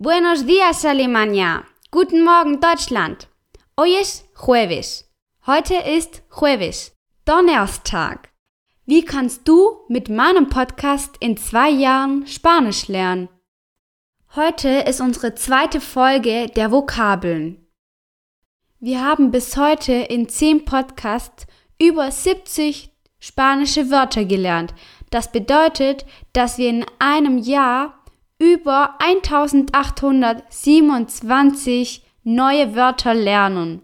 Buenos días, Alemania. Guten Morgen, Deutschland. Hoy es jueves. Heute ist jueves. Donnerstag. Wie kannst du mit meinem Podcast in zwei Jahren Spanisch lernen? Heute ist unsere zweite Folge der Vokabeln. Wir haben bis heute in zehn Podcasts über 70 spanische Wörter gelernt. Das bedeutet, dass wir in einem Jahr über 1827 neue Wörter lernen.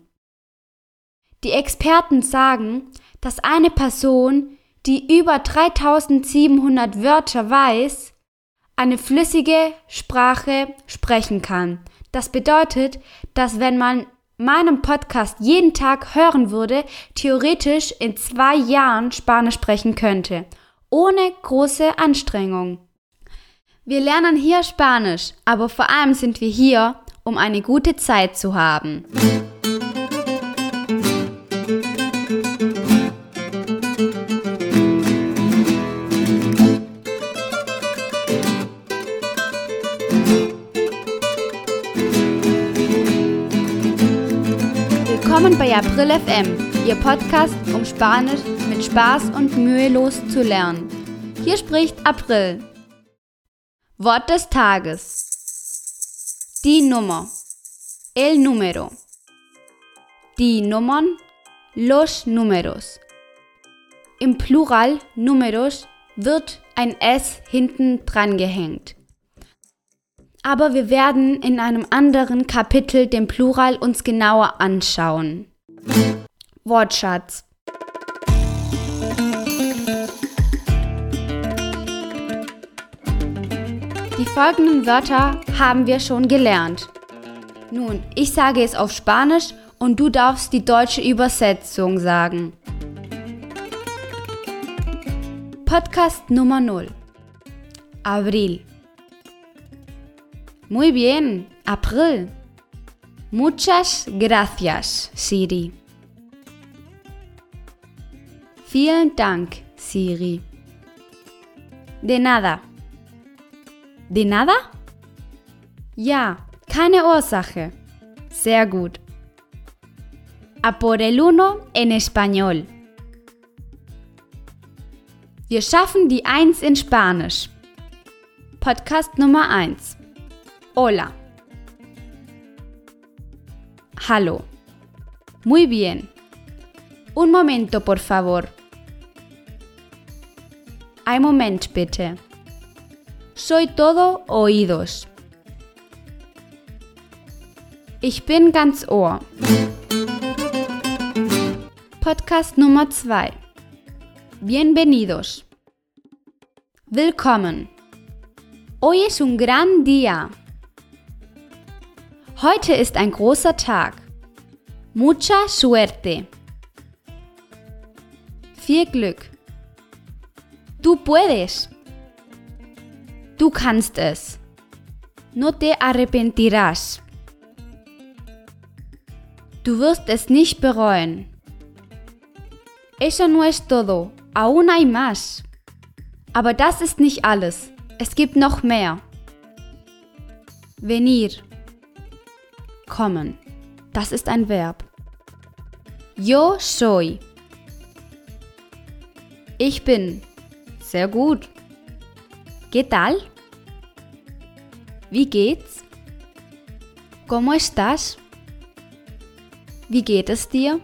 Die Experten sagen, dass eine Person, die über 3700 Wörter weiß, eine flüssige Sprache sprechen kann. Das bedeutet, dass wenn man meinem Podcast jeden Tag hören würde, theoretisch in zwei Jahren Spanisch sprechen könnte, ohne große Anstrengung. Wir lernen hier Spanisch, aber vor allem sind wir hier, um eine gute Zeit zu haben. Willkommen bei April FM, Ihr Podcast, um Spanisch mit Spaß und mühelos zu lernen. Hier spricht April. Wort des Tages. Die Nummer. El número. Die Nummern. Los números. Im Plural Numeros wird ein S hinten dran gehängt. Aber wir werden in einem anderen Kapitel den Plural uns genauer anschauen. Wortschatz. Folgenden Wörter haben wir schon gelernt. Nun, ich sage es auf Spanisch und du darfst die deutsche Übersetzung sagen. Podcast Nummer 0. Abril. Muy bien, April. Muchas gracias, Siri. Vielen Dank, Siri. De nada. De nada? Ja, keine Ursache. Sehr gut. A por el uno en español. Wir schaffen die Eins in Spanisch. Podcast Nummer 1. Hola. Hallo. Muy bien. Un momento, por favor. Ein Moment, bitte. Soy todo oídos. Ich bin ganz Ohr. Podcast Nummer 2. Bienvenidos. Willkommen. Hoy es un gran día. Heute ist ein großer Tag. Mucha suerte. Viel Glück. Du puedes. Du kannst es. No te arrepentirás. Du wirst es nicht bereuen. Eso no es todo. Aún hay más. Aber das ist nicht alles. Es gibt noch mehr. Venir. Kommen. Das ist ein Verb. Yo soy. Ich bin. Sehr gut. ¿Qué tal? Wie geht's? ¿Cómo estás? Wie geht es dir?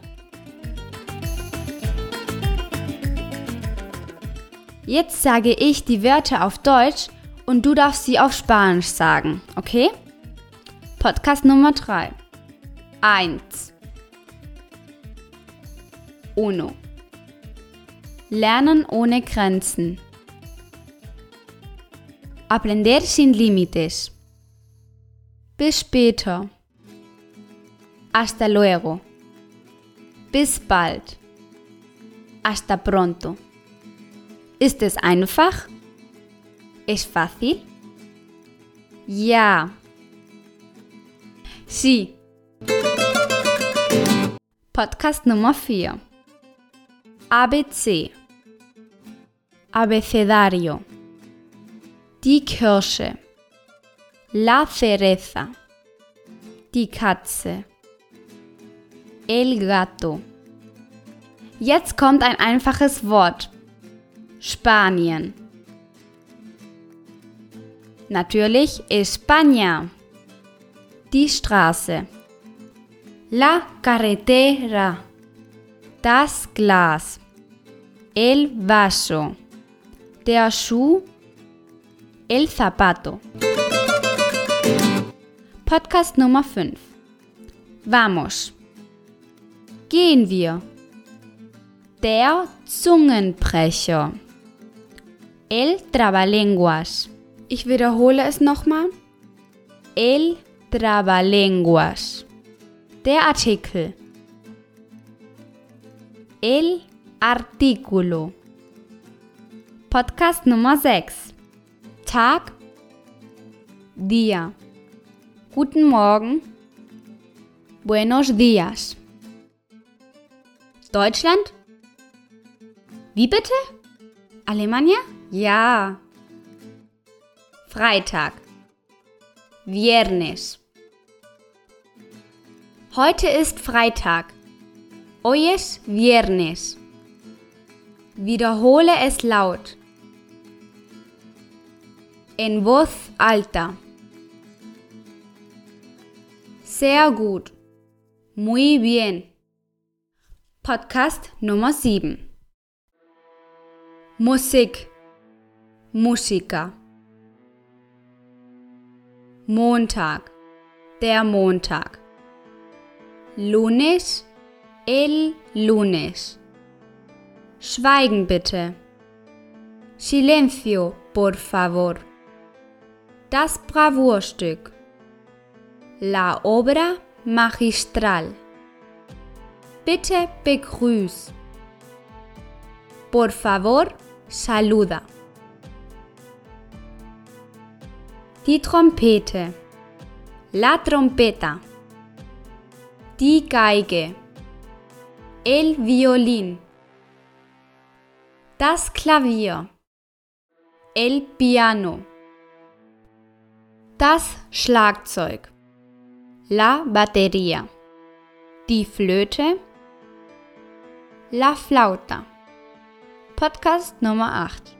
Jetzt sage ich die Wörter auf Deutsch und du darfst sie auf Spanisch sagen, okay? Podcast Nummer 3. 1. Uno. Lernen ohne Grenzen. Aprender sin límites. Bis später. Hasta luego. Bis bald. Hasta pronto. Ist es einfach? ¿Es fácil? Sí. Podcast Nummer 4. ABC. Abecedario. Die Kirsche. La cereza. Die Katze. El gato. Jetzt kommt ein einfaches Wort. Spanien. Natürlich España. Die Straße. La carretera. Das Glas. El vaso. Der Schuh. El zapato. Podcast Nummer 5. Vamos. Gehen wir. Der Zungenbrecher. El trabalenguas. Ich wiederhole es nochmal. El trabalenguas. Der Artikel. El artículo. Podcast Nummer 6. Tag. Día. Guten Morgen. Buenos días. Deutschland? Wie bitte? Alemania? Ja. Freitag. Viernes. Heute ist Freitag. Hoy es viernes. Wiederhole es laut. En voz alta. Sehr gut. Muy bien. Podcast Nummer 7. Musik. Musiker. Montag. Der Montag. Lunes. El lunes. Schweigen bitte. Silencio, por favor. Das Bravourstück. La obra magistral. Bitte begrüß. Por favor, saluda. Die Trompete. La trompeta. Die Geige. El violín. Das Klavier. El piano. Das Schlagzeug. La batería. Die Flöte. La flauta. Podcast Nummer 8.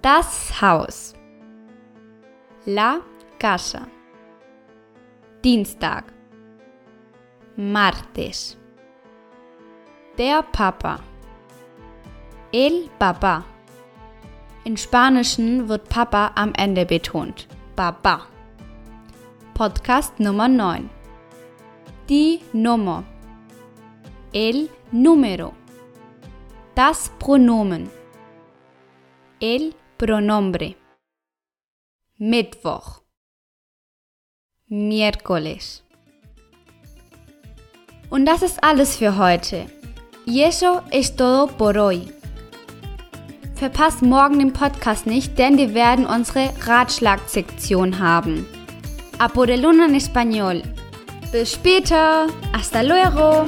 Das Haus. La casa. Dienstag. Martes. Der Papa. El Papa. In Spanischen wird Papa am Ende betont. Papa. Podcast Nummer 9. Die Nummer. El número. Das Pronomen. El pronombre. Mittwoch. Miércoles. Und das ist alles für heute. Y eso es todo por hoy. Verpasst morgen den Podcast nicht, denn wir werden unsere Ratschlagsektion haben. A por el uno en español. Bis später. Hasta luego.